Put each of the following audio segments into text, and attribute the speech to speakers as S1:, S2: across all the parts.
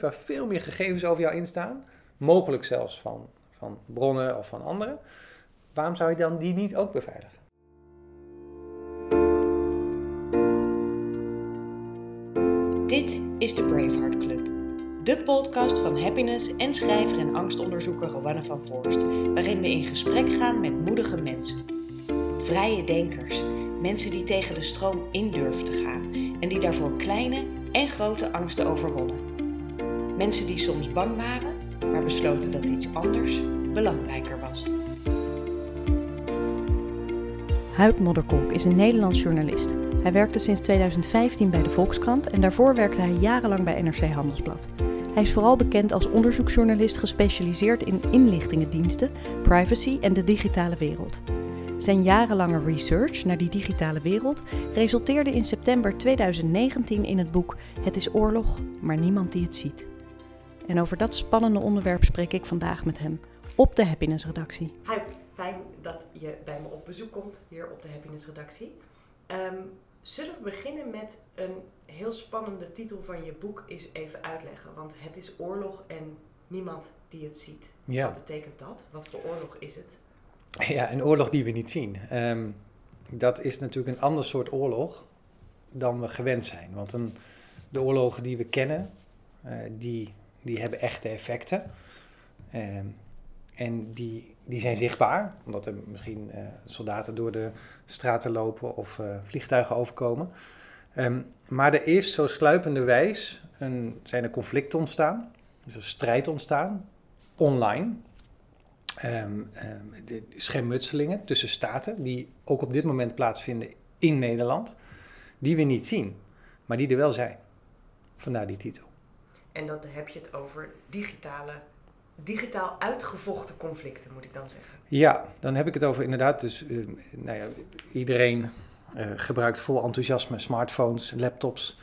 S1: waar veel meer gegevens over jou in staan, mogelijk zelfs van, van bronnen of van anderen, waarom zou je dan die niet ook beveiligen?
S2: Dit is de Braveheart Club, de podcast van happiness en schrijver en angstonderzoeker Rowanne van Voorst, waarin we in gesprek gaan met moedige mensen. Vrije denkers, mensen die tegen de stroom in durven te gaan en die daarvoor kleine en grote angsten overwonnen. Mensen die soms bang waren, maar besloten dat iets anders belangrijker was. Huid Modderkolk is een Nederlands journalist. Hij werkte sinds 2015 bij de Volkskrant en daarvoor werkte hij jarenlang bij NRC Handelsblad. Hij is vooral bekend als onderzoeksjournalist gespecialiseerd in inlichtingendiensten, privacy en de digitale wereld. Zijn jarenlange research naar die digitale wereld resulteerde in september 2019 in het boek Het is oorlog, maar niemand die het ziet. En over dat spannende onderwerp spreek ik vandaag met hem op de Happiness Redactie. Hi, fijn dat je bij me op bezoek komt hier op de Happiness Redactie. Ehm, zullen we beginnen met een heel spannende titel van je boek eens even uitleggen? Want het is oorlog en niemand die het ziet. Ja. Wat betekent dat? Wat voor oorlog is het?
S1: Ja, een oorlog die we niet zien. Ehm, dat is natuurlijk een ander soort oorlog dan we gewend zijn. Want een, de oorlogen die we kennen, uh, die, die hebben echte effecten. Ehm, en die, die zijn zichtbaar, omdat er misschien uh, soldaten door de straten lopen of uh, vliegtuigen overkomen. Um, maar er is zo sluipende wijs een, zijn er conflicten ontstaan, is er strijd ontstaan, online. Um, de schermutselingen tussen staten, die ook op dit moment plaatsvinden in Nederland, die we niet zien, maar die er wel zijn. Vandaar die titel.
S2: En dan heb je het over digitale, digitaal uitgevochten conflicten, moet ik dan zeggen.
S1: Ja, dan heb ik het over inderdaad, dus uh, nou ja, iedereen uh, gebruikt vol enthousiasme smartphones, laptops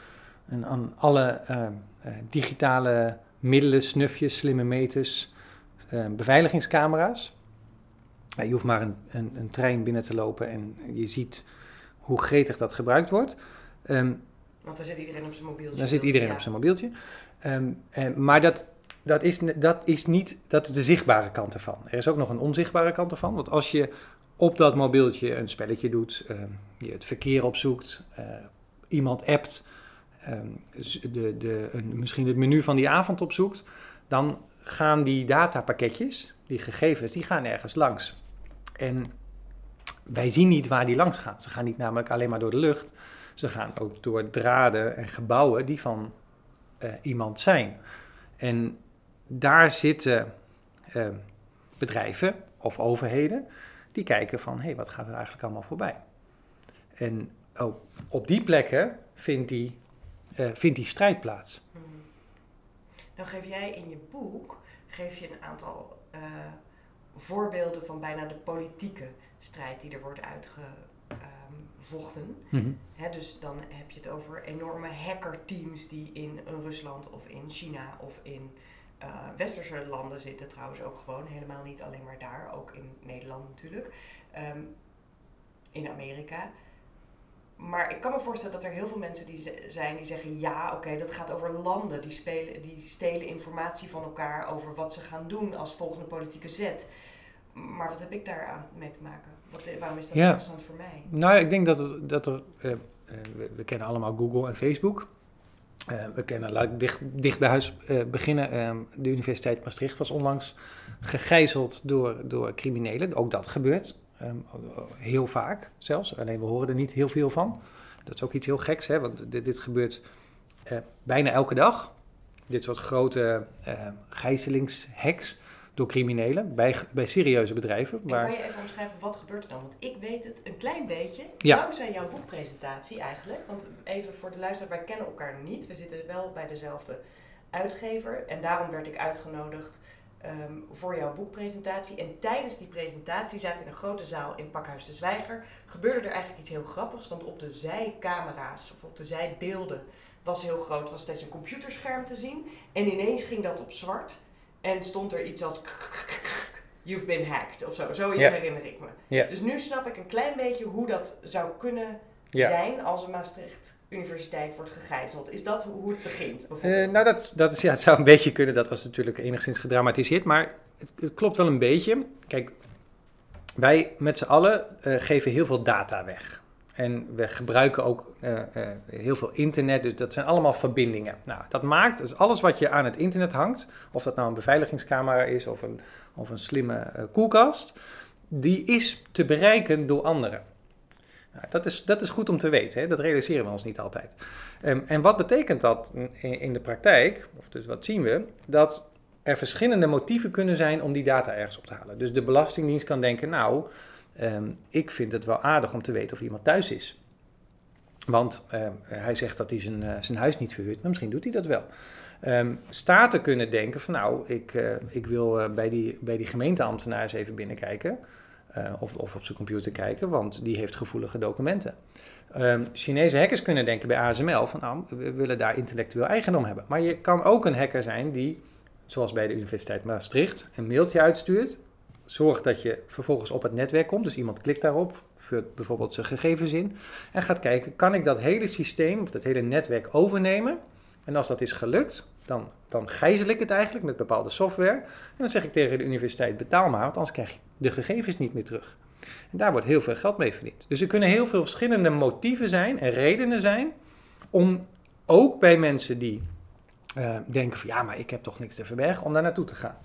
S1: en aan alle uh, digitale middelen, snufjes, slimme meters, beveiligingscamera's. je hoeft maar een, een, een, trein binnen te lopen en je ziet hoe gretig dat gebruikt wordt.
S2: Um, Want dan zit iedereen op zijn mobieltje.
S1: Dan zit iedereen ja. op zijn mobieltje. Um, maar dat, dat, is, dat is niet dat is de zichtbare kant ervan. Er is ook nog een onzichtbare kant ervan. Want als je op dat mobieltje een spelletje doet, uh, je het verkeer opzoekt, uh, iemand appt, uh, de, de, een, misschien het menu van die avond opzoekt, dan gaan die datapakketjes, die gegevens, die gaan ergens langs. En wij zien niet waar die langs gaan. Ze gaan niet namelijk alleen maar door de lucht. Ze gaan ook door draden en gebouwen die van uh, iemand zijn. En daar zitten uh, bedrijven of overheden die kijken van hé, hey, wat gaat er eigenlijk allemaal voorbij? En op, op die plekken vindt die, uh, vindt die strijd plaats. Hmm.
S2: Nou geef jij in je boek geef je een aantal voorbeelden van bijna de politieke strijd die er wordt uitgevochten. Um, mm -hmm. dus dan heb je het over enorme hackerteams die in Rusland of in China of in uh, westerse landen zitten trouwens ook gewoon. Helemaal niet alleen maar daar, ook in Nederland natuurlijk. Um, in Amerika. Maar ik kan me voorstellen dat er heel veel mensen die zijn die zeggen: ja, oké, okay, dat gaat over landen. Die, spelen, die stelen informatie van elkaar over wat ze gaan doen als volgende politieke zet. Maar wat heb ik daar aan mee te maken? Wat, waarom is dat ja. interessant voor mij?
S1: Nou, ik denk dat, het, dat er. Uh, we, we, kennen allemaal Google en Facebook. Uh, we kennen, laat ik dicht, dicht bij huis uh, beginnen. Uh, de Universiteit Maastricht was onlangs gegijzeld door, door criminelen. Ook dat gebeurt. Um, heel vaak zelfs. Alleen we horen er niet heel veel van. Dat is ook iets heel geks, hè? want dit, dit gebeurt bijna elke dag. Dit soort grote gijzelingshacks door criminelen bij, bij serieuze bedrijven.
S2: En kan je even omschrijven wat gebeurt er dan? Want ik weet het een klein beetje, ja. dankzij jouw boekpresentatie eigenlijk. Want even voor de luisteraar, wij kennen elkaar niet. We zitten wel bij dezelfde uitgever en daarom werd ik uitgenodigd um, voor jouw boekpresentatie. En tijdens die presentatie zaten in een grote zaal in Pakhuis de Zwijger. Gebeurde er eigenlijk iets heel grappigs, want op de zijcamera's of op de zijbeelden was heel groot, was steeds een computerscherm te zien. En ineens ging dat op zwart. En stond er iets als you've been hacked of zo. Zoiets herinner ik me. Dus nu snap ik een klein beetje hoe dat zou kunnen zijn als een Maastricht Universiteit wordt gegijzeld? Is dat hoe het begint?
S1: Eh, nou, dat, dat is, ja, het zou een beetje kunnen. Dat was natuurlijk enigszins gedramatiseerd. Maar het, het klopt wel een beetje. Kijk, wij met z'n allen eh, geven heel veel data weg. En we gebruiken ook eh, eh, heel veel internet. Dus dat zijn allemaal verbindingen. Nou, dat maakt dus alles wat je aan het internet hangt. Of dat nou een beveiligingscamera is of een, of een slimme eh, koelkast. Die is te bereiken door anderen. Nou, dat, is, dat is goed om te weten. Hè? Dat realiseren we ons niet altijd. Ehm, en wat betekent dat in, in de praktijk? Of dus wat zien we? Dat er verschillende motieven kunnen zijn om die data ergens op te halen. Dus de Belastingdienst kan denken, nou, ehm, ik vind het wel aardig om te weten of iemand thuis is. Want ehm, hij zegt dat hij zijn, eh, zijn huis niet verhuurt, maar misschien doet hij dat wel. Ehm, staten kunnen denken van nou, ik, eh, ik wil eh, bij, die, bij die gemeenteambtenaar eens even binnenkijken. of, of op zijn computer kijken, want die heeft gevoelige documenten. Chinese hackers kunnen denken bij ASML van nou, we willen daar intellectueel eigendom hebben. Maar je kan ook een hacker zijn die, zoals bij de Universiteit Maastricht, een mailtje uitstuurt. Zorgt dat je vervolgens op het netwerk komt. Dus iemand klikt daarop, vult bijvoorbeeld zijn gegevens in. En gaat kijken, kan ik dat hele systeem, dat hele netwerk overnemen? En als dat is gelukt, dan, dan gijzel ik het eigenlijk met bepaalde software. En dan zeg ik tegen de universiteit, betaal maar, want anders krijg je de gegevens niet meer terug. En daar wordt heel veel geld mee verdiend. Dus er kunnen heel veel verschillende motieven zijn en redenen zijn om ook bij mensen die eh, denken van ja, maar ik heb toch niks te verbergen, om daar naartoe te gaan.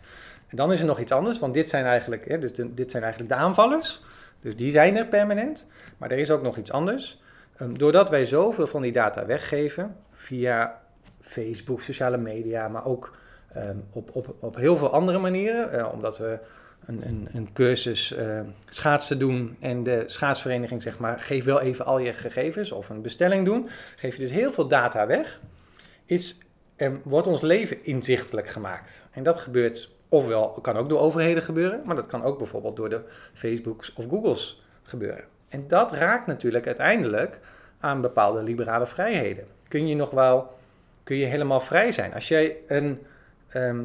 S1: En dan is er nog iets anders, want dit zijn eigenlijk, hè, dus de- dit zijn eigenlijk de aanvallers. Dus die zijn er permanent. Maar er is ook nog iets anders. Ehm, doordat wij zoveel van die data weggeven, via Facebook, sociale media, maar ook ehm, op, op, op heel veel andere manieren, eh, omdat we een, een, een cursus eh, schaatsen doen en de schaatsvereniging zegt maar, geef wel even al je gegevens of een bestelling doen, geef je dus heel veel data weg, is, ehm, wordt ons leven inzichtelijk gemaakt. En dat gebeurt ofwel, kan ook door overheden gebeuren, maar dat kan ook bijvoorbeeld door de Facebooks of Googles gebeuren. En dat raakt natuurlijk uiteindelijk aan bepaalde liberale vrijheden. Kun je nog wel, kun je helemaal vrij zijn? Als jij een, ehm,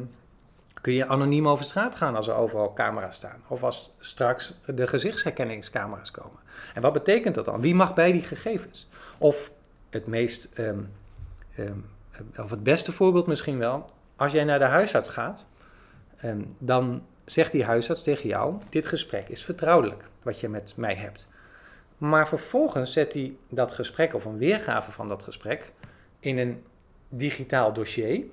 S1: kun je anoniem over straat gaan als er overal camera's staan? Of als straks de gezichtsherkenningscamera's komen? En wat betekent dat dan? Wie mag bij die gegevens? Of het meest, ehm, ehm, of het beste voorbeeld misschien wel, als jij naar de huisarts gaat, ehm, dan zegt die huisarts tegen jou: Dit gesprek is vertrouwelijk, wat je met mij hebt. Maar vervolgens zet hij dat gesprek of een weergave van dat gesprek in een digitaal dossier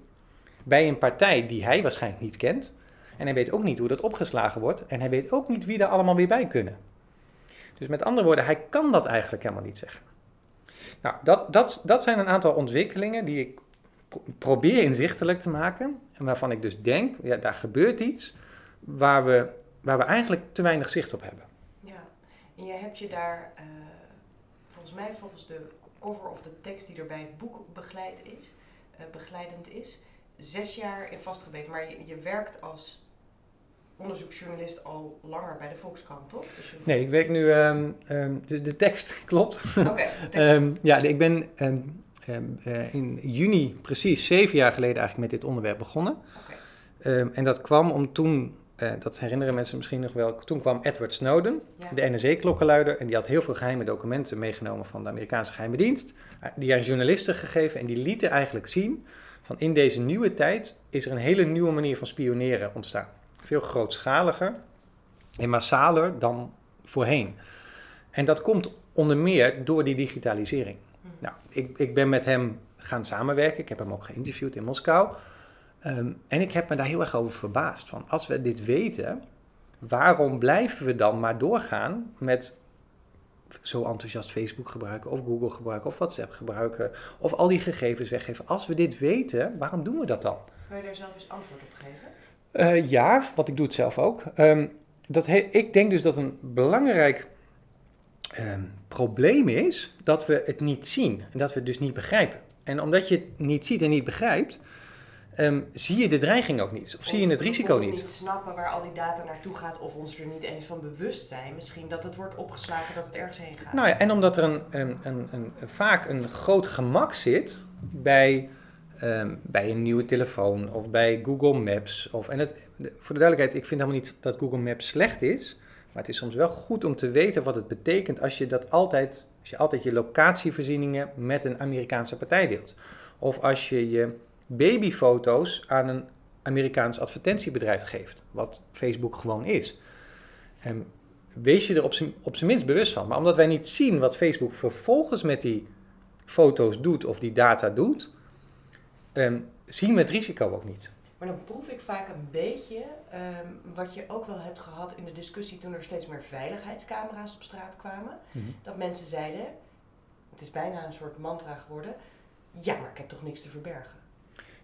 S1: bij een partij die hij waarschijnlijk niet kent. En hij weet ook niet hoe dat opgeslagen wordt. En hij weet ook niet wie daar allemaal weer bij kunnen. Dus met andere woorden, hij kan dat eigenlijk helemaal niet zeggen. Nou, dat, dat, zijn een aantal ontwikkelingen die ik pro- probeer inzichtelijk te maken. En waarvan ik dus denk, ja, daar gebeurt iets waar we, waar we eigenlijk te weinig zicht op hebben.
S2: Ja, en jij hebt je daar, eh, volgens mij volgens de cover of de tekst die er bij het boek begeleid is, eh, begeleidend is, zes jaar in vastgebeten. Maar je, je werkt als onderzoeksjournalist al langer bij de Volkskrant, toch? Dus je-
S1: Nee, ik werk nu, ehm, ehm, de, de tekst klopt.
S2: Oké, de tekst.
S1: Ehm, ja, ik ben in juni, precies zeven jaar geleden eigenlijk met dit onderwerp begonnen. Ehm, en dat kwam om toen, eh, dat herinneren mensen misschien nog wel, toen kwam Edward Snowden,
S2: Ja.
S1: de NSA-klokkenluider, en die had heel veel geheime documenten meegenomen van de Amerikaanse geheime dienst, eh, die aan journalisten gegeven en die lieten eigenlijk zien van in deze nieuwe tijd is er een hele nieuwe manier van spioneren ontstaan. Veel grootschaliger en massaler dan voorheen. En dat komt onder meer door die digitalisering.
S2: Hm.
S1: Nou, ik, ik ben met hem gaan samenwerken. Ik heb hem ook geïnterviewd in Moskou. Ehm, en ik heb me daar heel erg over verbaasd. Van als we dit weten, waarom blijven we dan maar doorgaan met zo enthousiast Facebook gebruiken, of Google gebruiken, of WhatsApp gebruiken, of al die gegevens weggeven? Als we dit weten, waarom doen we dat dan?
S2: Wil je daar zelf eens antwoord op geven?
S1: Eh, ja, want ik doe het zelf ook. Ehm, dat ik denk dus dat een belangrijk ehm, probleem is dat we het niet zien en dat we het dus niet begrijpen. En omdat je het niet ziet en niet begrijpt, ehm, zie je de dreiging ook niet. Of zie je het risico niet.
S2: niet snappen waar al die data naartoe gaat of ons er niet eens van bewust zijn. Misschien dat het wordt opgeslagen dat het ergens heen gaat.
S1: Nou ja, en omdat er een, een, een, een, vaak een groot gemak zit bij, ehm, bij een nieuwe telefoon of bij Google Maps. Of, en het, voor de duidelijkheid, ik vind helemaal niet dat Google Maps slecht is. Maar het is soms wel goed om te weten wat het betekent als je dat altijd, als je altijd je locatievoorzieningen met een Amerikaanse partij deelt. Of als je je babyfoto's aan een Amerikaans advertentiebedrijf geeft, wat Facebook gewoon is. En wees je er op zijn, op zijn minst bewust van. Maar omdat wij niet zien wat Facebook vervolgens met die foto's doet of die data doet, um, zien we het risico ook niet.
S2: Maar dan proef ik vaak een beetje ehm, wat je ook wel hebt gehad in de discussie toen er steeds meer veiligheidscamera's op straat kwamen. Mhm. Dat mensen zeiden, het is bijna een soort mantra geworden, ja, maar ik heb toch niks te verbergen.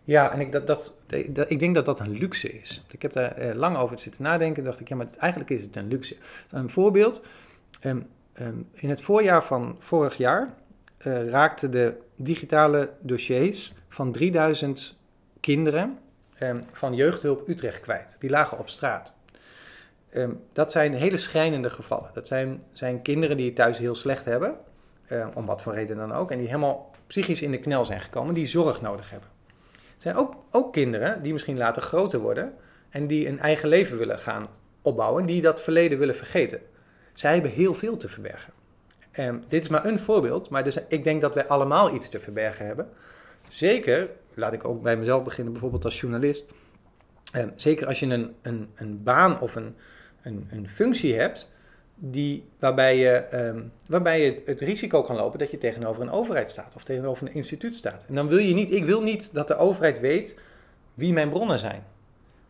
S1: Ja, en ik, dat, dat, dat, ik denk dat dat een luxe is. Ik heb daar eh, lang over zitten nadenken. dacht ik, ja, maar eigenlijk is het een luxe. Een voorbeeld. Ehm, ehm, in het voorjaar van vorig jaar uh, raakten de digitale dossiers van 3000 kinderen um, van jeugdhulp Utrecht kwijt. Die lagen op straat. dat zijn hele schrijnende gevallen. Dat zijn, zijn kinderen die het thuis heel slecht hebben, om wat voor reden dan ook, en die helemaal psychisch in de knel zijn gekomen, die zorg nodig hebben. Het zijn ook, ook kinderen die misschien later groter worden en die een eigen leven willen gaan opbouwen, die dat verleden willen vergeten. Zij hebben heel veel te verbergen. Dit is maar een voorbeeld, maar dus, ik denk dat wij allemaal iets te verbergen hebben. Zeker, laat ik ook bij mezelf beginnen, bijvoorbeeld als journalist. Um, zeker als je een, een, een baan of een, een, een functie hebt die, waarbij, je, ehm, waarbij je het risico kan lopen dat je tegenover een overheid staat of tegenover een instituut staat. En dan wil je niet, ik wil niet dat de overheid weet wie mijn bronnen zijn.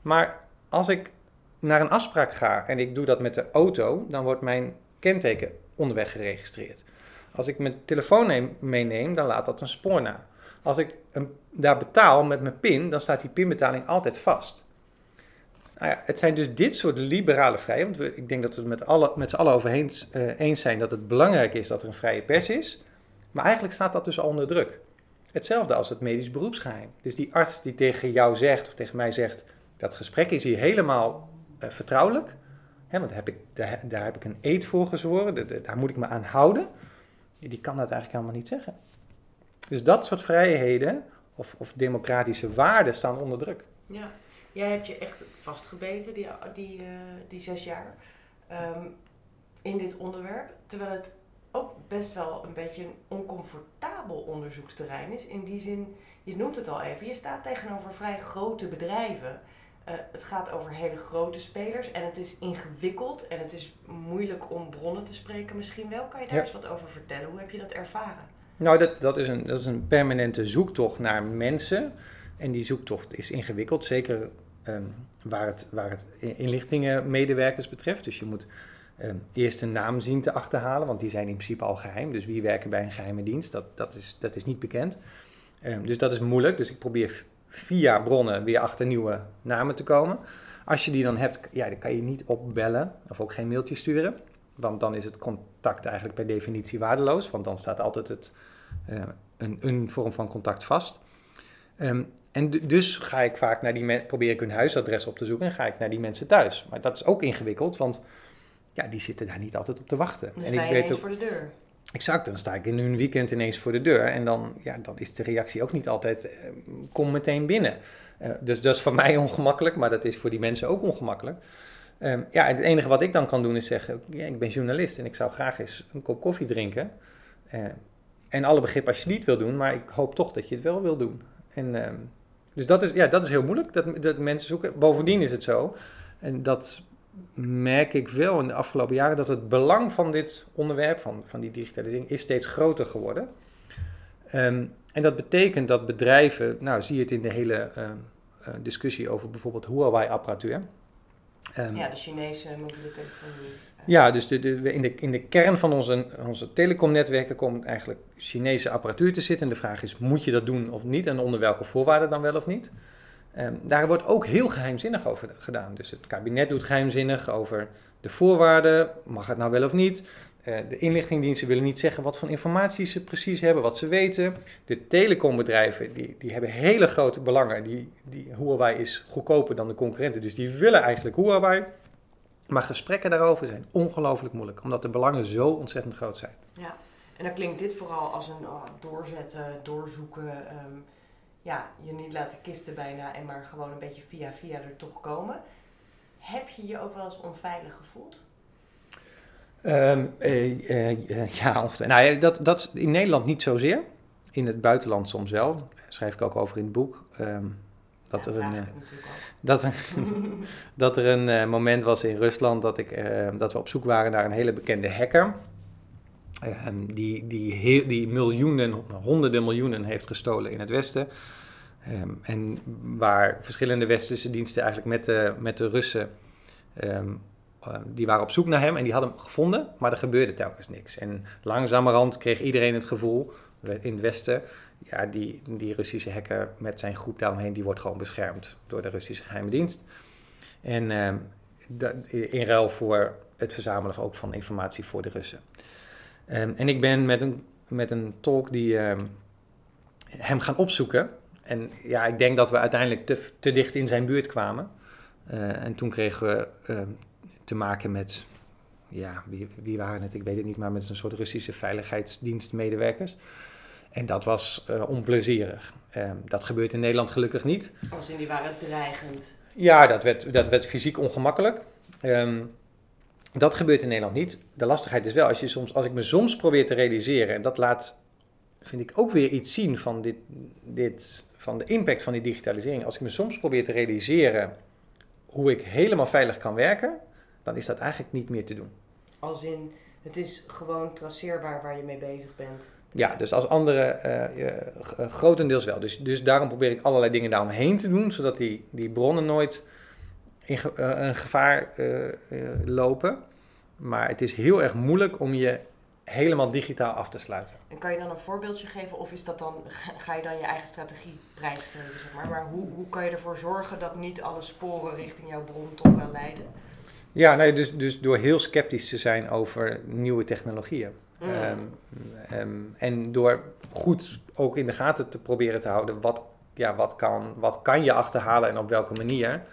S1: Maar als ik naar een afspraak ga en ik doe dat met de auto, dan wordt mijn kenteken onderweg geregistreerd. Als ik mijn telefoon meeneem, dan laat dat een spoor na. Als ik daar betaal met mijn PIN, dan staat die pinbetaling altijd vast. Nou ja, het zijn dus dit soort liberale vrijheden. Want we, ik denk dat we het met, alle, met z'n allen over uh, eens zijn dat het belangrijk is dat er een vrije pers is. Maar eigenlijk staat dat dus al onder druk. Hetzelfde als het medisch beroepsgeheim. Dus die arts die tegen jou zegt, of tegen mij zegt, dat gesprek is hier helemaal uh, vertrouwelijk. Hè, want daar heb, ik, daar, heb ik een eed voor gezworen, daar moet ik me aan houden. Die kan dat eigenlijk helemaal niet zeggen. Dus dat soort vrijheden of, of democratische waarden staan onder druk.
S2: Ja. Jij hebt je echt vastgebeten die, die, uh, die zes jaar um, in dit onderwerp. Terwijl het ook best wel een beetje een oncomfortabel onderzoeksterrein is. In die zin, je noemt het al even, je staat tegenover vrij grote bedrijven. Uh, het gaat over hele grote spelers en het is ingewikkeld en het is moeilijk om bronnen te spreken misschien wel. Kan je daar eens wat over vertellen? Hoe heb je dat ervaren?
S1: Nou, dat, dat, is een, dat is een permanente zoektocht naar mensen. En die zoektocht is ingewikkeld, zeker Ehm, waar, het, waar het inlichtingenmedewerkers betreft. Dus je moet um, eerst een naam zien te achterhalen, want die zijn in principe al geheim. Dus wie werken bij een geheime dienst, dat, dat, is, dat is niet bekend. Um, dus dat is moeilijk. Dus ik probeer via bronnen weer achter nieuwe namen te komen. Als je die dan hebt, ja, dan kan je niet opbellen of ook geen mailtje sturen. Want dan is het contact eigenlijk per definitie waardeloos. Want dan staat altijd het, uh, een, een vorm van contact vast. Um, en dus ga ik vaak naar die mensen, probeer ik hun huisadres op te zoeken en ga ik naar die mensen thuis. Maar dat is ook ingewikkeld, want ja, die zitten daar niet altijd op te wachten.
S2: Dan
S1: en
S2: sta je ik weet ook, voor de deur.
S1: Exact, dan sta ik in hun weekend ineens voor de deur. En dan, ja, dan is de reactie ook niet altijd, eh, kom meteen binnen. Uh, dus dat is voor mij ongemakkelijk, maar dat is voor die mensen ook ongemakkelijk. Uh, ja, het enige wat ik dan kan doen is zeggen, ja, ik ben journalist en ik zou graag eens een kop koffie drinken. Uh, en alle begrip als je niet wil doen, maar ik hoop toch dat je het wel wil doen. En ehm, dus dat is, ja, dat is heel moeilijk, dat, dat mensen zoeken. Bovendien is het zo, en dat merk ik wel in de afgelopen jaren, dat het belang van dit onderwerp, van, van die digitalisering, is steeds groter geworden. En dat betekent dat bedrijven, nou zie je het in de hele uh, discussie over bijvoorbeeld Huawei-apparatuur.
S2: Um, ja, de Chinese mobiele telefonie.
S1: Ja, dus de, de, in, de, in de kern van onze, onze telecomnetwerken komt eigenlijk Chinese apparatuur te zitten. En de vraag is, moet je dat doen of niet? En onder welke voorwaarden dan wel of niet? Um, daar wordt ook heel geheimzinnig over gedaan. Dus het kabinet doet geheimzinnig over de voorwaarden. Mag het nou wel of niet? Uh, de inlichtingendiensten willen niet zeggen wat voor informatie ze precies hebben, wat ze weten. De telecombedrijven die, die hebben hele grote belangen. Die, die, Huawei is goedkoper dan de concurrenten, dus die willen eigenlijk Huawei. Maar gesprekken daarover zijn ongelooflijk moeilijk, omdat de belangen zo ontzettend groot zijn.
S2: Ja, en dan klinkt dit vooral als een oh, doorzetten, doorzoeken. Um, ja, je niet laten kisten bijna en maar gewoon een beetje via via er toch komen. Heb je je ook wel eens onveilig gevoeld?
S1: Ehm, eh, eh, ja, ongeveer. Nou, dat, dat is in Nederland niet zozeer. In het buitenland soms wel. Daar schrijf ik ook over in het boek. Ehm, dat,
S2: Ja,
S1: er een, eh, dat, er- dat er een eh, moment was in Rusland dat, ik, eh, dat we op zoek waren naar een hele bekende hacker. Ehm, die, die, heel- die miljoenen, honderden miljoenen heeft gestolen in het Westen. En waar verschillende westerse diensten eigenlijk met de, met de Russen, eh, die waren op zoek naar hem en die hadden hem gevonden, maar er gebeurde telkens niks. En langzamerhand kreeg iedereen het gevoel in het Westen, ja, die, die Russische hacker met zijn groep daaromheen, die wordt gewoon beschermd door de Russische geheime dienst. En dat- in ruil voor het verzamelen ook van informatie voor de Russen. Ehm, en ik ben met een, met een tolk die ehm, hem gaan opzoeken. En ja, ik denk dat we uiteindelijk te, te dicht in zijn buurt kwamen. Eh, en toen kregen we ehm, te maken met, ja, wie, wie waren het? Ik weet het niet, maar met een soort Russische veiligheidsdienstmedewerkers. En dat was eh, onplezierig. Ehm, dat gebeurt in Nederland gelukkig niet.
S2: Als in die waren dreigend.
S1: Ja, dat werd, dat werd fysiek ongemakkelijk. Ehm, dat gebeurt in Nederland niet. De lastigheid is wel, als, je soms, als ik me soms probeer te realiseren, en dat laat, vind ik ook weer iets zien van, dit, dit, van de impact van die digitalisering. Als ik me soms probeer te realiseren hoe ik helemaal veilig kan werken, dan is dat eigenlijk niet meer te doen.
S2: Als in, het is gewoon traceerbaar waar je mee bezig bent.
S1: Ja, dus als anderen eh, eh, grotendeels wel. Dus, dus daarom probeer ik allerlei dingen daaromheen te doen, zodat die, die bronnen nooit in ge- eh, een gevaar lopen. Maar het is heel erg moeilijk om je helemaal digitaal af te sluiten.
S2: En kan je dan een voorbeeldje geven of is dat dan, ga- ga je dan je eigen strategie prijsgeven, zeg maar? Maar hoe, hoe kan je ervoor zorgen dat niet alle sporen richting jouw bron toch wel leiden?
S1: Ja, nee, dus, dus door heel sceptisch te zijn over nieuwe technologieën.
S2: Mm.
S1: Ehm, ehm, en door goed ook in de gaten te proberen te houden wat, ja, wat, kan, wat kan je achterhalen en op welke manier.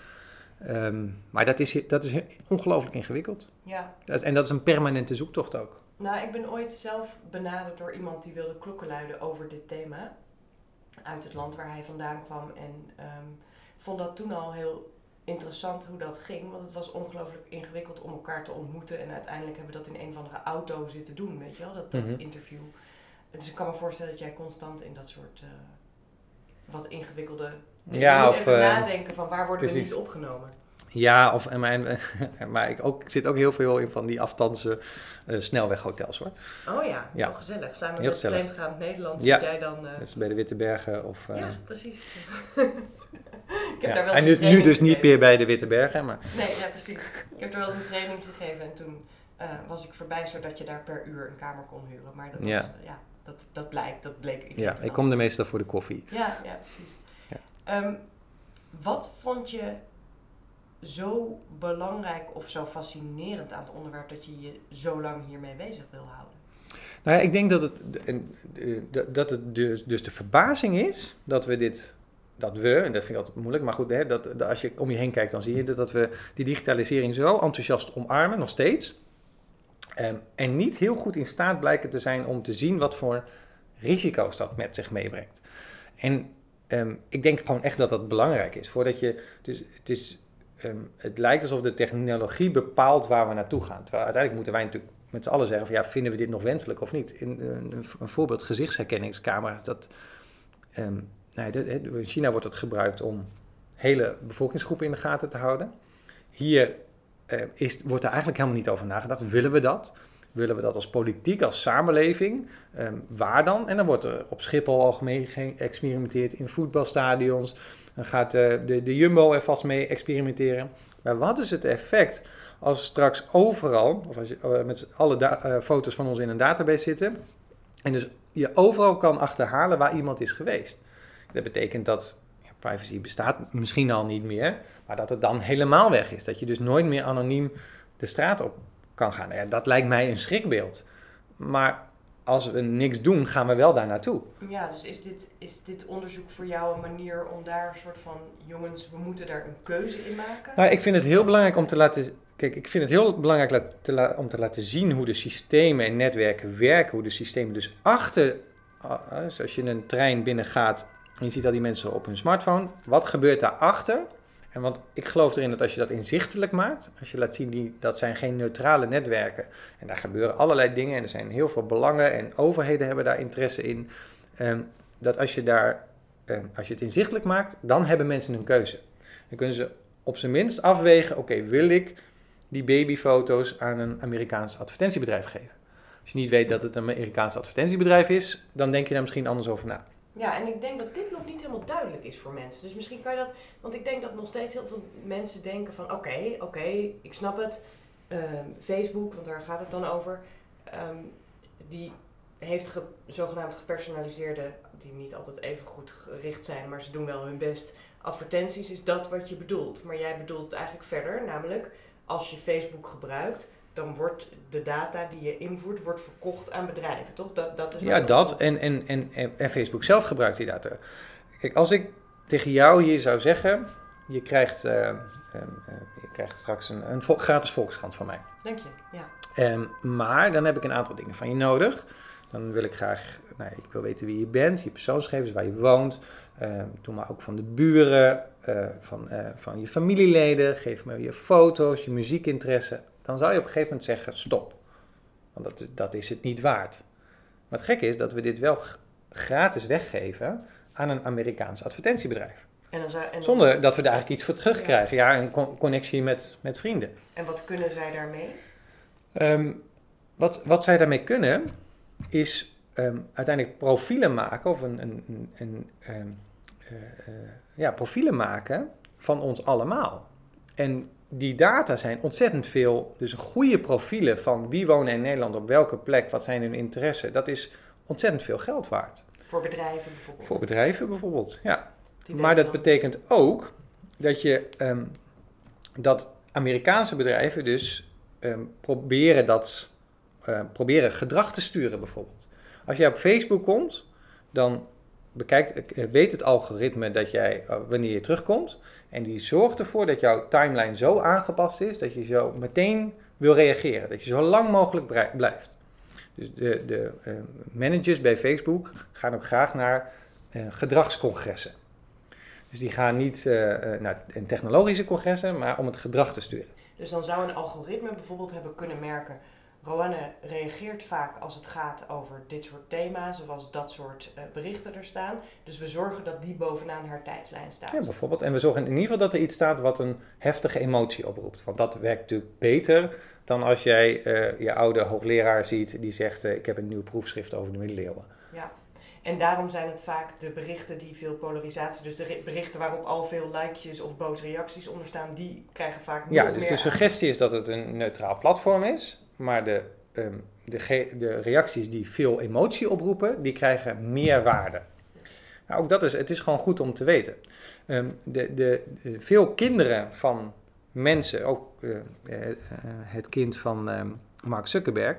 S1: Ehm, maar dat is, dat is ongelooflijk ingewikkeld.
S2: Ja,
S1: Dat- En dat is een permanente zoektocht ook.
S2: nou ik ben ooit zelf benaderd door iemand die wilde klokken luiden over dit thema. Uit het land waar hij vandaan kwam. En vond dat toen al heel interessant hoe dat ging. Want het was ongelooflijk ingewikkeld om elkaar te ontmoeten. En uiteindelijk hebben we dat in een of andere auto zitten doen, weet je wel? Dat, dat
S1: Mhm.
S2: interview. Dus ik kan me voorstellen dat jij constant in dat soort eh, wat ingewikkelde...
S1: Ja,
S2: je moet
S1: of,
S2: even
S1: eh,
S2: nadenken van waar worden we niet opgenomen.
S1: Ja, of, en mijn, maar ik, ook, ik zit ook heel veel in van die afstandse eh, snelweghotels hoor.
S2: Oh ja,
S1: Ja.
S2: heel gezellig. Samen
S1: Heel
S2: met
S1: gezellig.
S2: Vreemdgaand Nederland
S1: Ja.
S2: zit jij dan... eh,
S1: Dat is bij de Witte Bergen of... eh,
S2: ja, precies. ik heb
S1: ja.
S2: daar wel
S1: En
S2: eens
S1: nu, dus niet meer bij de Witte Bergen, maar...
S2: Nee, ja, precies. Ik heb er wel eens een training gegeven en toen was ik verbijsterd dat je daar per uur een kamer kon huren. Maar dat, was,
S1: Ja.
S2: ja, dat, dat blijkt, dat bleek
S1: Ja,
S2: irritant.
S1: ik kom er meestal voor de koffie.
S2: Ja, ja, precies.
S1: Ja.
S2: Ehm, wat vond je zo belangrijk of zo fascinerend aan het onderwerp dat je je zo lang hiermee bezig wil houden?
S1: Nou ja, ik denk dat het, en, eh, dat- het dus, dus de verbazing is dat we dit, dat we, en dat vind ik altijd moeilijk, maar goed, hè, dat, dat als je om je heen kijkt, dan zie je dat, we die digitalisering zo enthousiast omarmen, nog steeds. Ehm, en niet heel goed in staat blijken te zijn om te zien wat voor risico's dat met zich meebrengt. En ehm, ik denk gewoon echt dat dat belangrijk is. Voordat je, het, het, is, ehm, het lijkt alsof de technologie bepaalt waar we naartoe gaan. Terwijl uiteindelijk moeten wij natuurlijk met z'n allen zeggen van ja, vinden we dit nog wenselijk of niet? In, een, een voorbeeld, gezichtsherkenningscamera's. Dat, ehm, nou dat- in China wordt het gebruikt om hele bevolkingsgroepen in de gaten te houden. Hier eh, is, wordt er eigenlijk helemaal niet over nagedacht. Willen we dat? Willen we dat als politiek, als samenleving? Ehm, waar dan? En dan wordt er op Schiphol algemeen geëxperimenteerd, in voetbalstadions. Dan gaat eh, de, de Jumbo er vast mee experimenteren. Maar wat is het effect als straks overal, of als je eh, met alle eh, foto's van ons in een database zitten, en dus je overal kan achterhalen waar iemand is geweest? Dat betekent dat privacy bestaat misschien al niet meer, maar dat het dan helemaal weg is. Dat je dus nooit meer anoniem de straat op kan gaan. Nou ja, dat lijkt mij een schrikbeeld. Maar als we niks doen, gaan we wel daar naartoe.
S2: Ja, dus is dit, is dit onderzoek voor jou een manier om daar een soort van, jongens, we moeten daar een keuze in maken?
S1: Nou, ik vind het heel belangrijk om te laten. Kijk, ik vind het heel belangrijk la- te la- om te laten zien hoe de systemen en netwerken werken. Hoe de systemen dus achter. ah, Dus als je een trein binnengaat en je ziet al die mensen op hun smartphone. Wat gebeurt daarachter? En want ik geloof erin dat als je dat inzichtelijk maakt, als je laat zien die, dat zijn geen neutrale netwerken en daar gebeuren allerlei dingen en er zijn heel veel belangen en overheden hebben daar interesse in, ehm, dat als je, daar, ehm, als je het inzichtelijk maakt, dan hebben mensen een keuze. Dan kunnen ze op zijn minst afwegen, oké, wil ik die babyfoto's aan een Amerikaans advertentiebedrijf geven? Als je niet weet dat het een Amerikaans advertentiebedrijf is, dan denk je daar misschien anders over na.
S2: Ja, en ik denk dat dit nog niet helemaal duidelijk is voor mensen. Dus misschien kan je dat, want ik denk dat nog steeds heel veel mensen denken van oké, oké, ik snap het. Ehm, Facebook, want daar gaat het dan over, ehm, die heeft ge, zogenaamd gepersonaliseerde, die niet altijd even goed gericht zijn, maar ze doen wel hun best. Advertenties is dat wat je bedoelt. Maar jij bedoelt het eigenlijk verder, namelijk als je Facebook gebruikt, dan wordt de data die je invoert, wordt verkocht aan bedrijven, toch? Dat, dat is
S1: ja, dat en, en, en, en Facebook zelf gebruikt die data. Kijk, als ik tegen jou hier zou zeggen, je krijgt, uh, je krijgt straks een, een gratis volkskrant van mij.
S2: Dank je, ja.
S1: Um, maar dan heb ik een aantal dingen van je nodig. Dan wil ik graag, nou, ik wil weten wie je bent, je persoonsgegevens, waar je woont. Uh, doe maar ook van de buren, van, van je familieleden. Geef me je foto's, je muziekinteresse, dan zou je op een gegeven moment zeggen stop. Want dat, dat is het niet waard. Maar het gekke is dat we dit wel gratis weggeven aan een Amerikaans advertentiebedrijf. En dan zou, en Zonder dat we daar eigenlijk iets voor terugkrijgen. Ja, een connectie met, met vrienden.
S2: En wat kunnen zij daarmee?
S1: Um, wat, wat zij daarmee kunnen, is um, uiteindelijk profielen maken, of een, een, een, een um, uh, uh, ja, profielen maken van ons allemaal. En die data zijn ontzettend veel, dus goede profielen van wie wonen in Nederland, op welke plek, wat zijn hun interessen, dat is ontzettend veel geld waard.
S2: Voor bedrijven bijvoorbeeld?
S1: Voor bedrijven bijvoorbeeld, ja. Maar dat betekent ook dat je um, dat Amerikaanse bedrijven dus um, proberen, dat, uh, proberen gedrag te sturen bijvoorbeeld. Als jij op Facebook komt, dan bekijkt, eh, weet het algoritme dat jij, uh, wanneer je terugkomt, en die zorgt ervoor dat jouw timeline zo aangepast is dat je zo meteen wil reageren. Dat je zo lang mogelijk blijft. Dus de, de uh, managers bij Facebook gaan ook graag naar uh, gedragscongressen. Dus die gaan niet uh, naar technologische congressen, maar om het gedrag te sturen.
S2: Dus dan zou een algoritme bijvoorbeeld hebben kunnen merken Roanne reageert vaak als het gaat over dit soort thema's of als dat soort uh, berichten er staan. Dus we zorgen dat die bovenaan haar tijdslijn staat.
S1: Ja, bijvoorbeeld. En we zorgen in ieder geval dat er iets staat wat een heftige emotie oproept. Want dat werkt natuurlijk beter dan als jij uh, je oude hoogleraar ziet die zegt: uh, Ik heb een nieuw proefschrift over de middeleeuwen.
S2: Ja. En daarom zijn het vaak de berichten die veel polarisatie, dus de berichten waarop al veel likejes of boze reacties onder staan, die krijgen vaak
S1: Ja, dus de suggestie is dat het een neutraal platform is maar de, um, de, de, reacties die veel emotie oproepen, die krijgen meer waarde. Nou, ook dat is, het is gewoon goed om te weten. Um, de, de, veel kinderen van mensen, ook uh, uh, het kind van um, Mark Zuckerberg,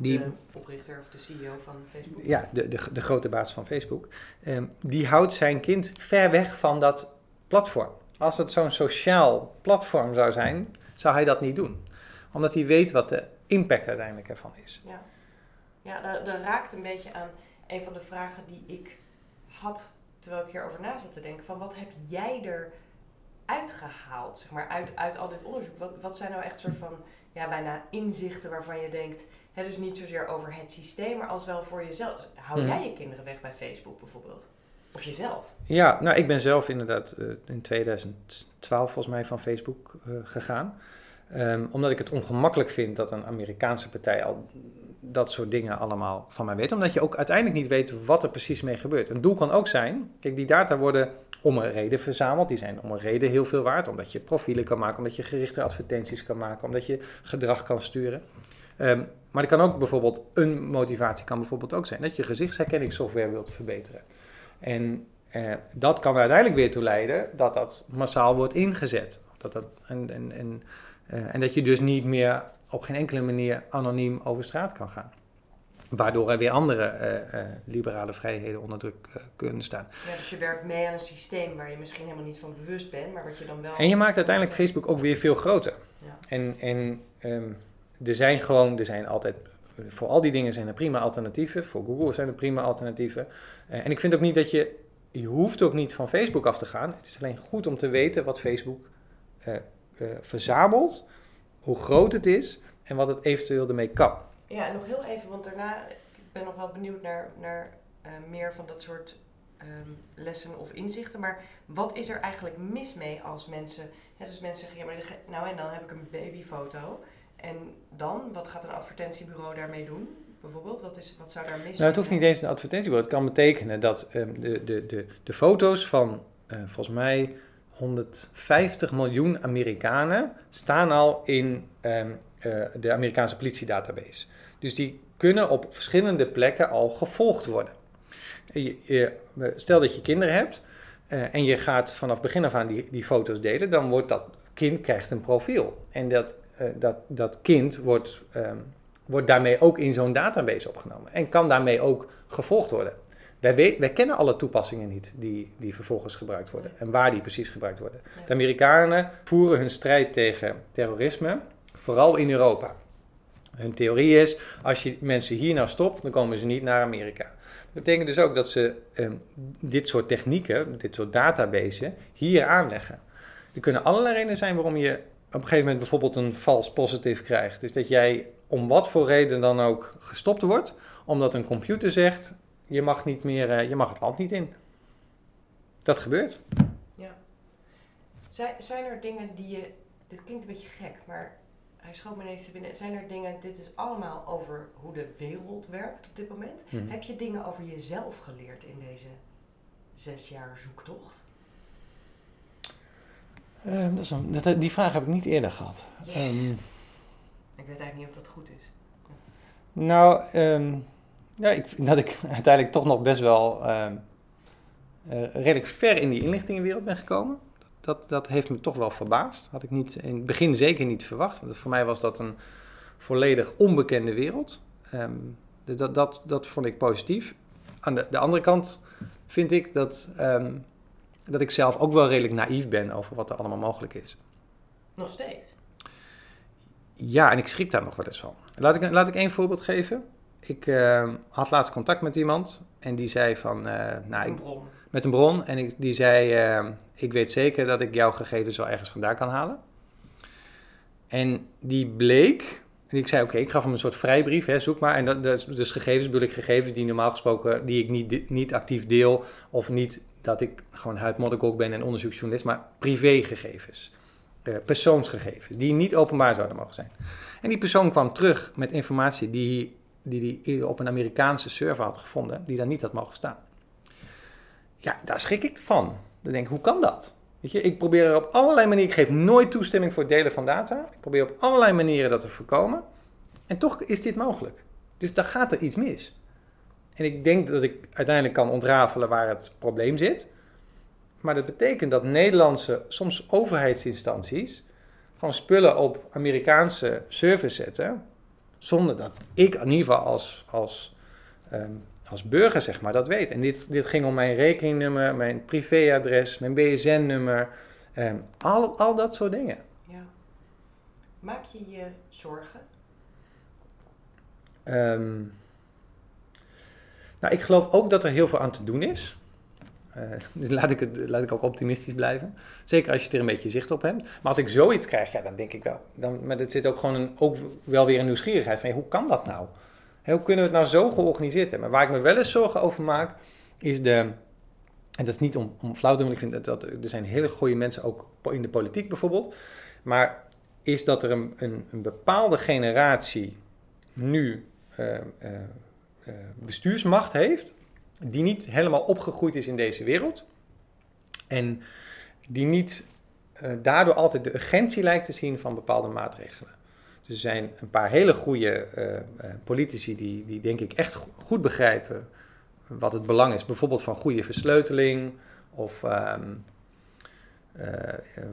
S2: die, de oprichter of de CEO van Facebook.
S1: Ja, de, de, de grote baas van Facebook. Um, die houdt zijn kind ver weg van dat platform. Als het zo'n sociaal platform zou zijn, zou hij dat niet doen omdat hij weet wat de impact uiteindelijk ervan is.
S2: Ja, ja dat, dat raakt een beetje aan een van de vragen die ik had terwijl ik hierover na zat te denken. Van wat heb jij er uitgehaald, zeg maar, uit, uit al dit onderzoek? Wat, wat zijn nou echt soort van, ja, bijna inzichten waarvan je denkt, hè, dus niet zozeer over het systeem, maar als wel voor jezelf. Hou mhm. jij je kinderen weg bij Facebook bijvoorbeeld? Of jezelf?
S1: Ja, nou, ik ben zelf inderdaad uh, in 2012 volgens mij van Facebook uh, gegaan. Um, omdat ik het ongemakkelijk vind dat een Amerikaanse partij al dat soort dingen allemaal van mij weet. Omdat je ook uiteindelijk niet weet wat er precies mee gebeurt. Een doel kan ook zijn, kijk, die data worden om een reden verzameld. Die zijn om een reden heel veel waard. Omdat je profielen kan maken, omdat je gerichte advertenties kan maken, omdat je gedrag kan sturen. Um, maar er kan ook bijvoorbeeld een motivatie kan bijvoorbeeld ook zijn dat je gezichtsherkenningssoftware wilt verbeteren. En eh, dat kan er uiteindelijk weer toe leiden dat dat massaal wordt ingezet. Dat dat, en, en, en uh, en dat je dus niet meer op geen enkele manier anoniem over straat kan gaan. Waardoor er weer andere uh, uh, liberale vrijheden onder druk kunnen staan.
S2: Ja, dus je werkt mee aan een systeem waar je misschien helemaal niet van bewust bent, maar wat je dan wel.
S1: En je maakt uiteindelijk Facebook ook weer veel groter. Ja. En, en um, er zijn gewoon, er zijn altijd, voor al die dingen zijn er prima alternatieven. Voor Google zijn er prima alternatieven. en ik vind ook niet dat je je hoeft ook niet van Facebook af te gaan. Het is alleen goed om te weten wat Facebook eh, eh, verzamelt, hoe groot het is en wat het eventueel ermee kan.
S2: Ja, en nog heel even, want daarna, ik ben nog wel benieuwd naar, naar eh, meer van dat soort ehm, lessen of inzichten. Maar wat is er eigenlijk mis mee als mensen, hè, dus mensen zeggen, ja maar nou en dan heb ik een babyfoto. En dan, wat gaat een advertentiebureau daarmee doen? Bijvoorbeeld, wat, is, wat zou daar mis
S1: nou, Het hoeft niet eens een advertentiebureau. Het kan betekenen dat um, de, de, de, de foto's van uh, volgens mij 150 miljoen Amerikanen staan al in um, uh, de Amerikaanse politiedatabase. Dus die kunnen op verschillende plekken al gevolgd worden. Je, stel dat je kinderen hebt uh, en je gaat vanaf begin af aan die, die foto's delen, dan wordt dat kind krijgt een profiel. En dat, uh, dat, dat kind wordt, um, wordt daarmee ook in zo'n database opgenomen en kan daarmee ook gevolgd worden. Wij, weet, wij kennen alle toepassingen niet die, die vervolgens gebruikt worden en waar die precies gebruikt worden. De Amerikanen voeren hun strijd tegen terrorisme vooral in Europa. Hun theorie is, als je mensen hier nou stopt, dan komen ze niet naar Amerika. Dat betekent dus ook dat ze eh, dit soort technieken, dit soort databases, hier aanleggen. Er kunnen allerlei redenen zijn waarom je op een gegeven moment bijvoorbeeld een vals positief krijgt. Dus dat jij om wat voor reden dan ook gestopt wordt, omdat een computer zegt, je mag, niet meer, uh, je mag het land niet in. Dat gebeurt.
S2: Ja. Zijn, zijn er dingen die je, dit klinkt een beetje gek, maar hij schoot me ineens te binnen. Zijn er dingen, dit is allemaal over hoe de wereld werkt op dit moment. Hmm. Heb je dingen over jezelf geleerd in deze zes jaar zoektocht?
S1: Uh, dat is een, dat, die vraag heb ik niet eerder gehad.
S2: Yes. Um, ik weet eigenlijk niet of dat goed is.
S1: Nou, um, ja, ik vind dat ik uiteindelijk toch nog best wel um, uh, redelijk ver in die inlichtingenwereld ben gekomen dat, dat heeft me toch wel verbaasd. Had ik niet, in het begin zeker niet verwacht. Want voor mij was dat een volledig onbekende wereld. Um, dat, dat, dat vond ik positief. Aan de, de andere kant vind ik dat, um, dat ik zelf ook wel redelijk naïef ben over wat er allemaal mogelijk is.
S2: Nog steeds?
S1: Ja, en ik schrik daar nog wel eens van. Laat ik, laat ik één voorbeeld geven. Ik uh, had laatst contact met iemand en die zei van... Uh, nou, ik, met een bron. En ik, die zei, uh, ik weet zeker dat ik jouw gegevens wel ergens vandaan kan halen. En die bleek, en ik zei oké, okay, ik gaf hem een soort vrijbrief, hè, zoek maar. En dat, dat, dus gegevens bedoel ik gegevens die normaal gesproken, die ik niet, niet actief deel. Of niet dat ik gewoon huidmodderkok ben en onderzoeksjournalist, maar privégegevens. Uh, persoonsgegevens, die niet openbaar zouden mogen zijn. En die persoon kwam terug met informatie die die, die op een Amerikaanse server had gevonden, die daar niet had mogen staan. Ja, daar schrik ik van. Dan denk ik, hoe kan dat? Weet je, ik probeer er op allerlei manieren, ik geef nooit toestemming voor het delen van data. Ik probeer op allerlei manieren dat te voorkomen. En toch is dit mogelijk. Dus daar gaat er iets mis. En ik denk dat ik uiteindelijk kan ontrafelen waar het probleem zit. Maar dat betekent dat Nederlandse, soms overheidsinstanties, gewoon spullen op Amerikaanse servers zetten. Zonder dat ik in ieder geval als, als um, als burger zeg maar dat weet. En dit, dit ging om mijn rekeningnummer, mijn privéadres, mijn BSN-nummer, eh, al, al dat soort dingen.
S2: Ja. Maak je je zorgen?
S1: Um, nou, ik geloof ook dat er heel veel aan te doen is. Uh, dus laat ik, het, laat ik ook optimistisch blijven. Zeker als je er een beetje zicht op hebt. Maar als ik zoiets krijg, ja, dan denk ik wel. Dan, maar er zit ook gewoon een, ook wel weer een nieuwsgierigheid van hoe kan dat nou? Hoe kunnen we het nou zo georganiseerd hebben? Maar waar ik me wel eens zorgen over maak, is de. En dat is niet om, om flauw te doen, ik vind dat, er zijn hele goede mensen ook in de politiek bijvoorbeeld. Maar is dat er een, een, bepaalde generatie nu uh, uh, bestuursmacht heeft, die niet helemaal opgegroeid is in deze wereld. En die niet daardoor altijd de urgentie lijkt te zien van bepaalde maatregelen. Dus er zijn een paar hele goede uh, politici die, die denk ik echt goed begrijpen wat het belang is. Bijvoorbeeld van goede versleuteling of... Um, uh,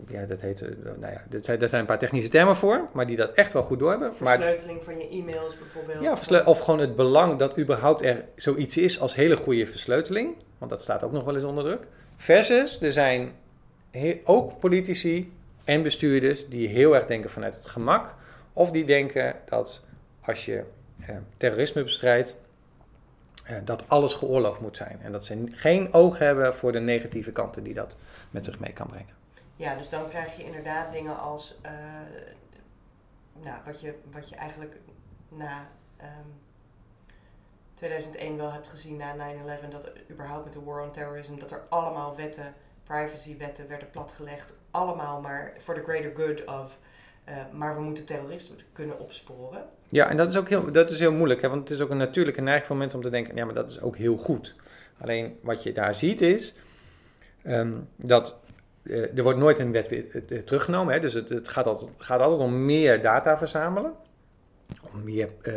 S1: ja, dat heet, nou ja, zijn, daar zijn een paar technische termen voor, maar die dat echt wel goed doorhebben.
S2: Versleuteling maar, van je e-mails bijvoorbeeld.
S1: Ja, of gewoon het belang dat überhaupt er zoiets is als hele goede versleuteling, want dat staat ook nog wel eens onder druk. Versus, er zijn ook politici en bestuurders die heel erg denken vanuit het gemak of die denken dat als je eh, terrorisme bestrijdt, eh, dat alles geoorloofd moet zijn. En dat ze geen oog hebben voor de negatieve kanten die dat met zich mee kan brengen.
S2: Ja, dus dan krijg je inderdaad dingen als uh, nou, wat, je, wat je eigenlijk na um, ehm, 2001 wel hebt gezien na 9-11, dat überhaupt met de war on terrorism, dat er allemaal wetten, privacywetten werden platgelegd, allemaal maar for the greater good of uh, maar we moeten terroristen kunnen opsporen.
S1: Ja, en dat is ook heel, dat is heel moeilijk, hè, want het is ook een natuurlijke neiging van mensen om te denken, ja, maar dat is ook heel goed. Alleen wat je daar ziet is um, dat uh, er wordt nooit een wet weer uh, teruggenomen. Hè, dus het, het gaat, altijd, gaat altijd om meer data verzamelen om meer uh,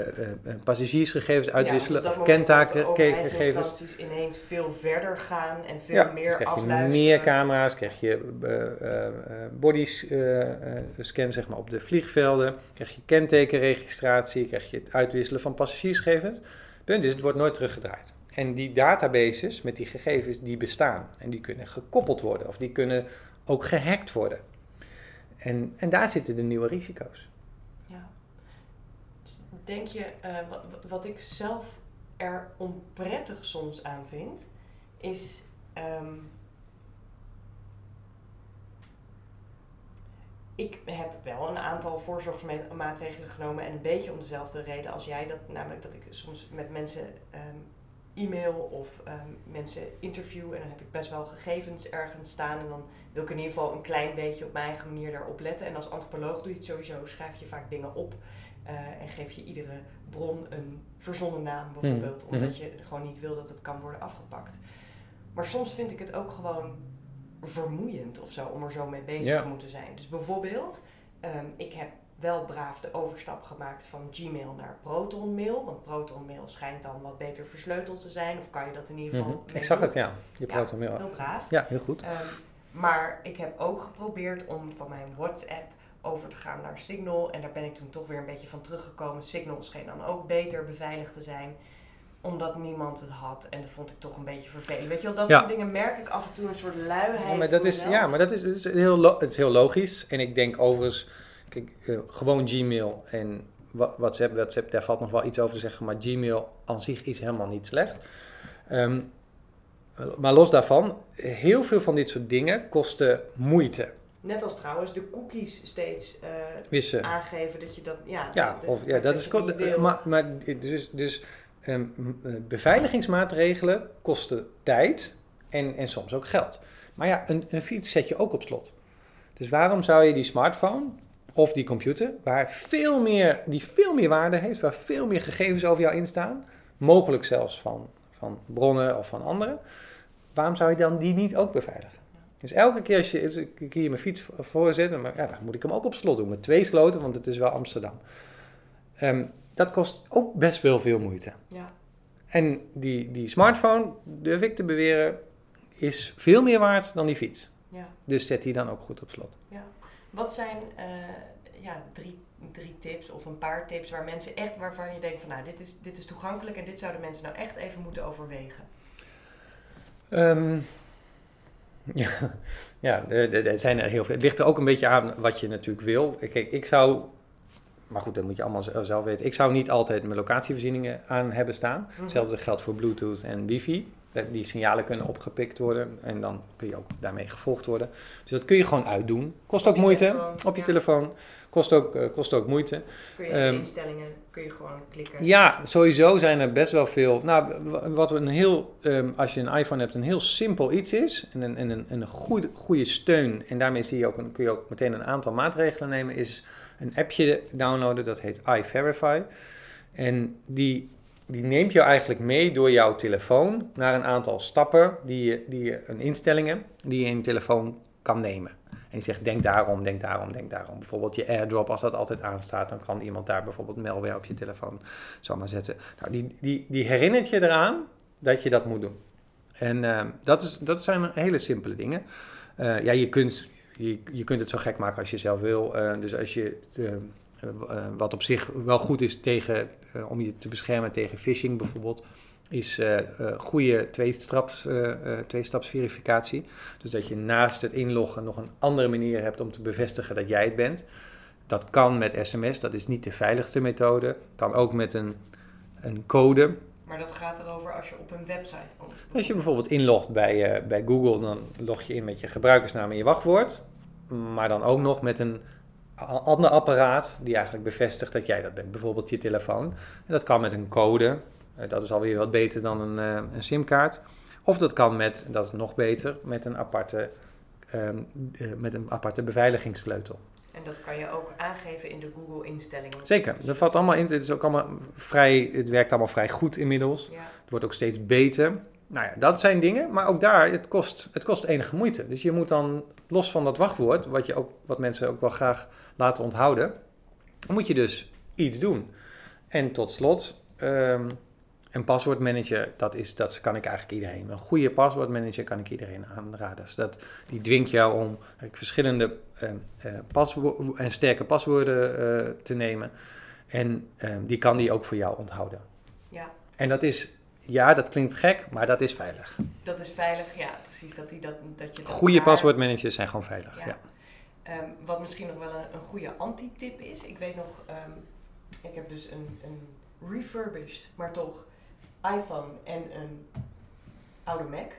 S1: passagiersgegevens uitwisselen
S2: ja,
S1: of kentaankengegevens.
S2: Dat ineens veel verder gaan en veel ja, meer dus afluisteren.
S1: meer camera's, krijg je uh, bodies scan zeg maar, op de vliegvelden, krijg je kentekenregistratie, krijg je het uitwisselen van passagiersgegevens. Punt is, het wordt nooit teruggedraaid. En die databases met die gegevens, die bestaan. En die kunnen gekoppeld worden of die kunnen ook gehackt worden. En, en daar zitten de nieuwe risico's
S2: denk je, uh, wat, wat ik zelf er onprettig soms aan vind, is. Um, ik heb wel een aantal voorzorgsmaatregelen genomen en een beetje om dezelfde reden als jij. Dat, namelijk dat ik soms met mensen um, e-mail of um, mensen interview en dan heb ik best wel gegevens ergens staan. En dan wil ik in ieder geval een klein beetje op mijn eigen manier daarop letten. En als antropoloog doe je het sowieso, schrijf je vaak dingen op. Uh, en geef je iedere bron een verzonnen naam bijvoorbeeld, mm. omdat je gewoon niet wil dat het kan worden afgepakt. Maar soms vind ik het ook gewoon vermoeiend of zo om er zo mee bezig te moeten zijn. Dus bijvoorbeeld, um, ik heb wel braaf de overstap gemaakt van Gmail naar ProtonMail. Want ProtonMail schijnt dan wat beter versleuteld te zijn. Of kan je dat in ieder geval.
S1: Mm Ik zag het, ja. Je ProtonMail.
S2: Ja, heel braaf.
S1: Ja, heel goed.
S2: Um, maar ik heb ook geprobeerd om van mijn WhatsApp over te gaan naar Signal. En daar ben ik toen toch weer een beetje van teruggekomen. Signal scheen dan ook beter beveiligd te zijn omdat niemand het had. En dat vond ik toch een beetje vervelend. Weet je wel, dat soort dingen merk ik af en toe een soort luiheid.
S1: Ja, maar dat is, ja, maar dat is, is heel, het is heel logisch. En ik denk overigens, kijk, uh, gewoon Gmail en WhatsApp, WhatsApp, daar valt nog wel iets over te zeggen. Maar Gmail aan zich is helemaal niet slecht. Um, maar los daarvan, heel veel van dit soort dingen kosten moeite.
S2: Net als trouwens de cookies steeds
S1: uh,
S2: aangeven dat je dat. Ja,
S1: ja, of, ja dat, is. Maar, maar dus, dus um, beveiligingsmaatregelen kosten tijd en, en soms ook geld. Maar ja, een, een fiets zet je ook op slot. Dus waarom zou je die smartphone of die computer, waar veel meer, die veel meer waarde heeft, waar veel meer gegevens over jou in staan, mogelijk zelfs van, van bronnen of van anderen, waarom zou je dan die niet ook beveiligen? Dus elke keer als je, ik hier mijn fiets voorzet, maar ja, dan moet ik hem ook op slot doen. Met twee sloten, want het is wel Amsterdam. Um, dat kost ook best wel veel moeite.
S2: Ja.
S1: En die, die smartphone, durf ik te beweren, is veel meer waard dan die fiets.
S2: Ja.
S1: Dus zet die dan ook goed op slot.
S2: Ja. Wat zijn uh, ja, drie, drie tips of een paar tips waar mensen echt, waarvan je denkt van nou, dit is, dit is toegankelijk en dit zouden mensen nou echt even moeten overwegen?
S1: Um, Ja, ja er zijn er heel veel. Het ligt er ook een beetje aan wat je natuurlijk wil. Kijk, ik zou, maar goed, dat moet je allemaal zelf weten. Ik zou niet altijd mijn locatievoorzieningen aan hebben staan. Mhm. Hetzelfde geldt voor Bluetooth en wifi. Die signalen kunnen opgepikt worden en dan kun je ook daarmee gevolgd worden. Dus dat kun je gewoon uitdoen. Kost ook moeite op je telefoon. Kost ook, uh, kost ook moeite.
S2: Kun je in um, instellingen kun je gewoon klikken?
S1: Ja, sowieso zijn er best wel veel. Nou, wat een heel, um, als je een iPhone hebt, een heel simpel iets is. En een, en een, een goede, goede steun. En daarmee zie je ook een, kun je ook meteen een aantal maatregelen nemen. Is een appje downloaden, dat heet iVerify. En die, die neemt jou eigenlijk mee door jouw telefoon naar een aantal stappen die je, die je een instellingen die je in je telefoon kan nemen. En die zegt, denk daarom, denk daarom, denk daarom. Bijvoorbeeld je airdrop, als dat altijd aanstaat, dan kan iemand daar bijvoorbeeld malware op je telefoon zomaar zetten. Nou, die, die, die herinnert je eraan dat je dat moet doen. En uh, dat, is, dat zijn hele simpele dingen. Uh, ja, je kunt, je, je kunt het zo gek maken als je zelf wil. Uh, dus als je, wat op zich wel goed is tegen, om je te beschermen tegen phishing bijvoorbeeld is goede tweestaps, tweestapsverificatie. Dus dat je naast het inloggen nog een andere manier hebt om te bevestigen dat jij het bent. Dat kan met sms, dat is niet de veiligste methode. Kan ook met een, een code.
S2: Maar dat gaat erover als je op een website komt.
S1: Als je bijvoorbeeld inlogt bij, uh, bij Google, dan log je in met je gebruikersnaam en je wachtwoord. Maar dan ook nog met een ander apparaat die eigenlijk bevestigt dat jij dat bent. Bijvoorbeeld je telefoon. En dat kan met een code. Uh, dat is alweer wat beter dan een, uh, een simkaart. Of dat kan met, dat is nog beter, met een aparte, ehm, met een aparte beveiligingssleutel.
S2: En dat kan je ook aangeven in de Google-instellingen.
S1: Zeker, dat valt allemaal in. Het, is ook allemaal vrij, het werkt allemaal vrij goed inmiddels. Ja. Het wordt ook steeds beter. Nou ja, dat zijn dingen, maar ook daar, het kost, het kost enige moeite. Dus je moet dan, los van dat wachtwoord, wat, je ook, wat mensen ook wel graag laten onthouden, moet je dus iets doen. En tot slot, um, een paswoordmanager, dat, is, dat kan ik eigenlijk iedereen. Een goede paswoordmanager kan ik iedereen aanraden. Dus dat, die dwingt jou om verschillende uh, uh, en sterke paswoorden uh, te nemen. En ehm, die kan die ook voor jou onthouden.
S2: Ja.
S1: En dat is, ja, dat klinkt gek, maar dat is veilig.
S2: Dat is veilig, ja, precies. Dat, die, dat, dat je
S1: Goede paswoordmanagers zijn gewoon veilig, ja.
S2: Um, wat misschien nog wel een, een goede anti-tip is. Ik weet nog, um, ik heb dus een, een refurbished, maar toch iPhone en een oude Mac,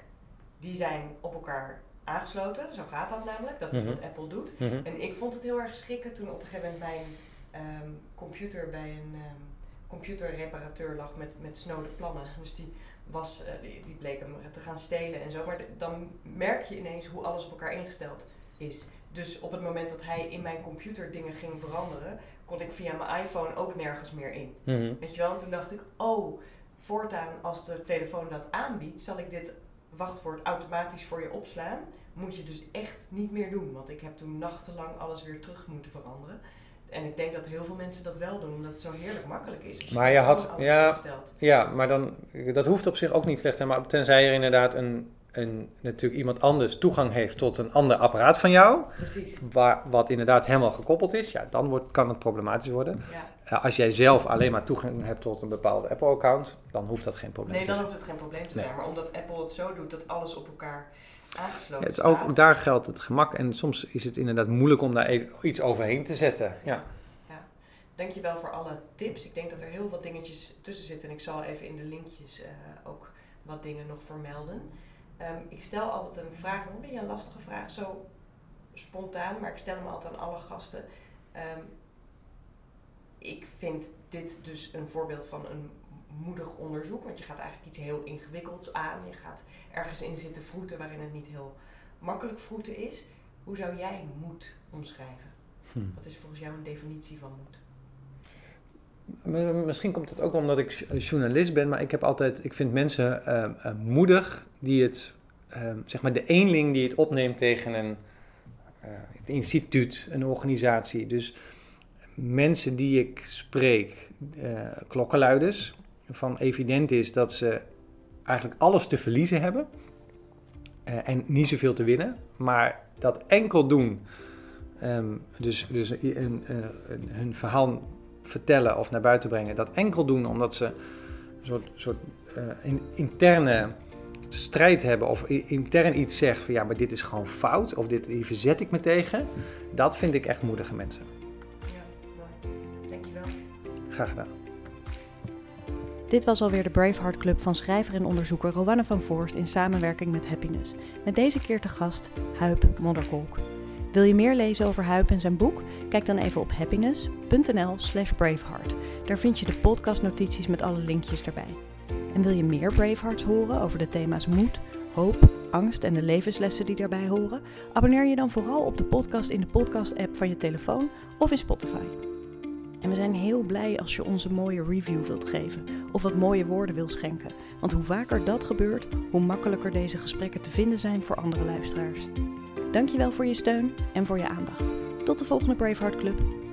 S2: die zijn op elkaar aangesloten. Zo gaat dat namelijk. Dat is mhm. wat Apple doet. Mhm. En ik vond het heel erg schrikken toen op een gegeven moment bij een ehm, computer, bij een computerreparateur lag met, met snode plannen. Dus die, was, uh, die, die bleek hem te gaan stelen en zo. Maar dan merk je ineens hoe alles op elkaar ingesteld is. Dus op het moment dat hij in mijn computer dingen ging veranderen, kon ik via mijn iPhone ook nergens meer in. Mhm. Weet je wel? En toen dacht ik, oh, voortaan als de telefoon dat aanbiedt, zal ik dit wachtwoord automatisch voor je opslaan. Moet je dus echt niet meer doen. Want ik heb toen nachtenlang alles weer terug moeten veranderen. En ik denk dat heel veel mensen dat wel doen, omdat het zo heerlijk makkelijk is. Als
S1: maar je had, ja, ja, maar dan, dat hoeft op zich ook niet slecht. Maar tenzij er inderdaad een een, natuurlijk iemand anders toegang heeft tot een ander apparaat van jou,
S2: Precies.
S1: Waar, wat inderdaad helemaal gekoppeld is, ja, dan wordt, kan het problematisch worden. Ja. als jij zelf alleen maar toegang hebt tot een bepaald Apple-account, dan hoeft dat geen probleem
S2: nee,
S1: te zijn.
S2: Nee, dan hoeft het geen probleem te zijn. Maar omdat Apple het zo doet dat alles op elkaar
S1: ja, het is ook, Daar geldt het gemak en soms is het inderdaad moeilijk om daar iets overheen te zetten. Ja.
S2: ja. Dankjewel voor alle tips. Ik denk dat er heel wat dingetjes tussen zitten en ik zal even in de linkjes uh, ook wat dingen nog vermelden. Um, ik stel altijd een vraag, een beetje een lastige vraag, zo spontaan, maar ik stel hem altijd aan alle gasten. Um, ik vind dit dus een voorbeeld van een moedig onderzoek, want je gaat eigenlijk iets heel ingewikkelds aan. Je gaat ergens in zitten vroeten waarin het niet heel makkelijk vroeten is. Hoe zou jij moed omschrijven? Hm. Wat is volgens jou een definitie van moed?
S1: Misschien komt het ook omdat ik journalist ben, maar ik heb altijd, ik vind mensen uh, moedig die het, uh, zeg maar de eenling die het opneemt tegen een uh, instituut, een organisatie. Dus mensen die ik spreek, klokkenluiders, van evident is dat ze eigenlijk alles te verliezen hebben en niet zoveel te winnen, maar dat enkel doen. Um, dus dus een, hun verhaal vertellen of naar buiten brengen, dat enkel doen omdat ze een soort, soort uh, interne strijd hebben of intern iets zegt van ja, maar dit is gewoon fout of dit, hier verzet ik me tegen, dat vind ik echt moedige mensen.
S2: Ja, mooi. Dankjewel.
S1: Graag gedaan.
S2: Dit was alweer de Braveheart Club van schrijver en onderzoeker Rowanne van Voorst in samenwerking met Happiness. Met deze keer te gast Huip Modderkolk. Wil je meer lezen over Huip en zijn boek? Kijk dan even op happiness.nl/slash braveheart. Daar vind je de podcastnotities met alle linkjes erbij. En wil je meer Bravehearts horen over de thema's moed, hoop, angst en de levenslessen die daarbij horen? Abonneer je dan vooral op de podcast in de podcast-app van je telefoon of in Spotify. En we zijn heel blij als je ons een mooie review wilt geven of wat mooie woorden wil schenken. Want hoe vaker dat gebeurt, hoe makkelijker deze gesprekken te vinden zijn voor andere luisteraars. Dankjewel voor je steun en voor je aandacht. Tot de volgende Braveheart Club.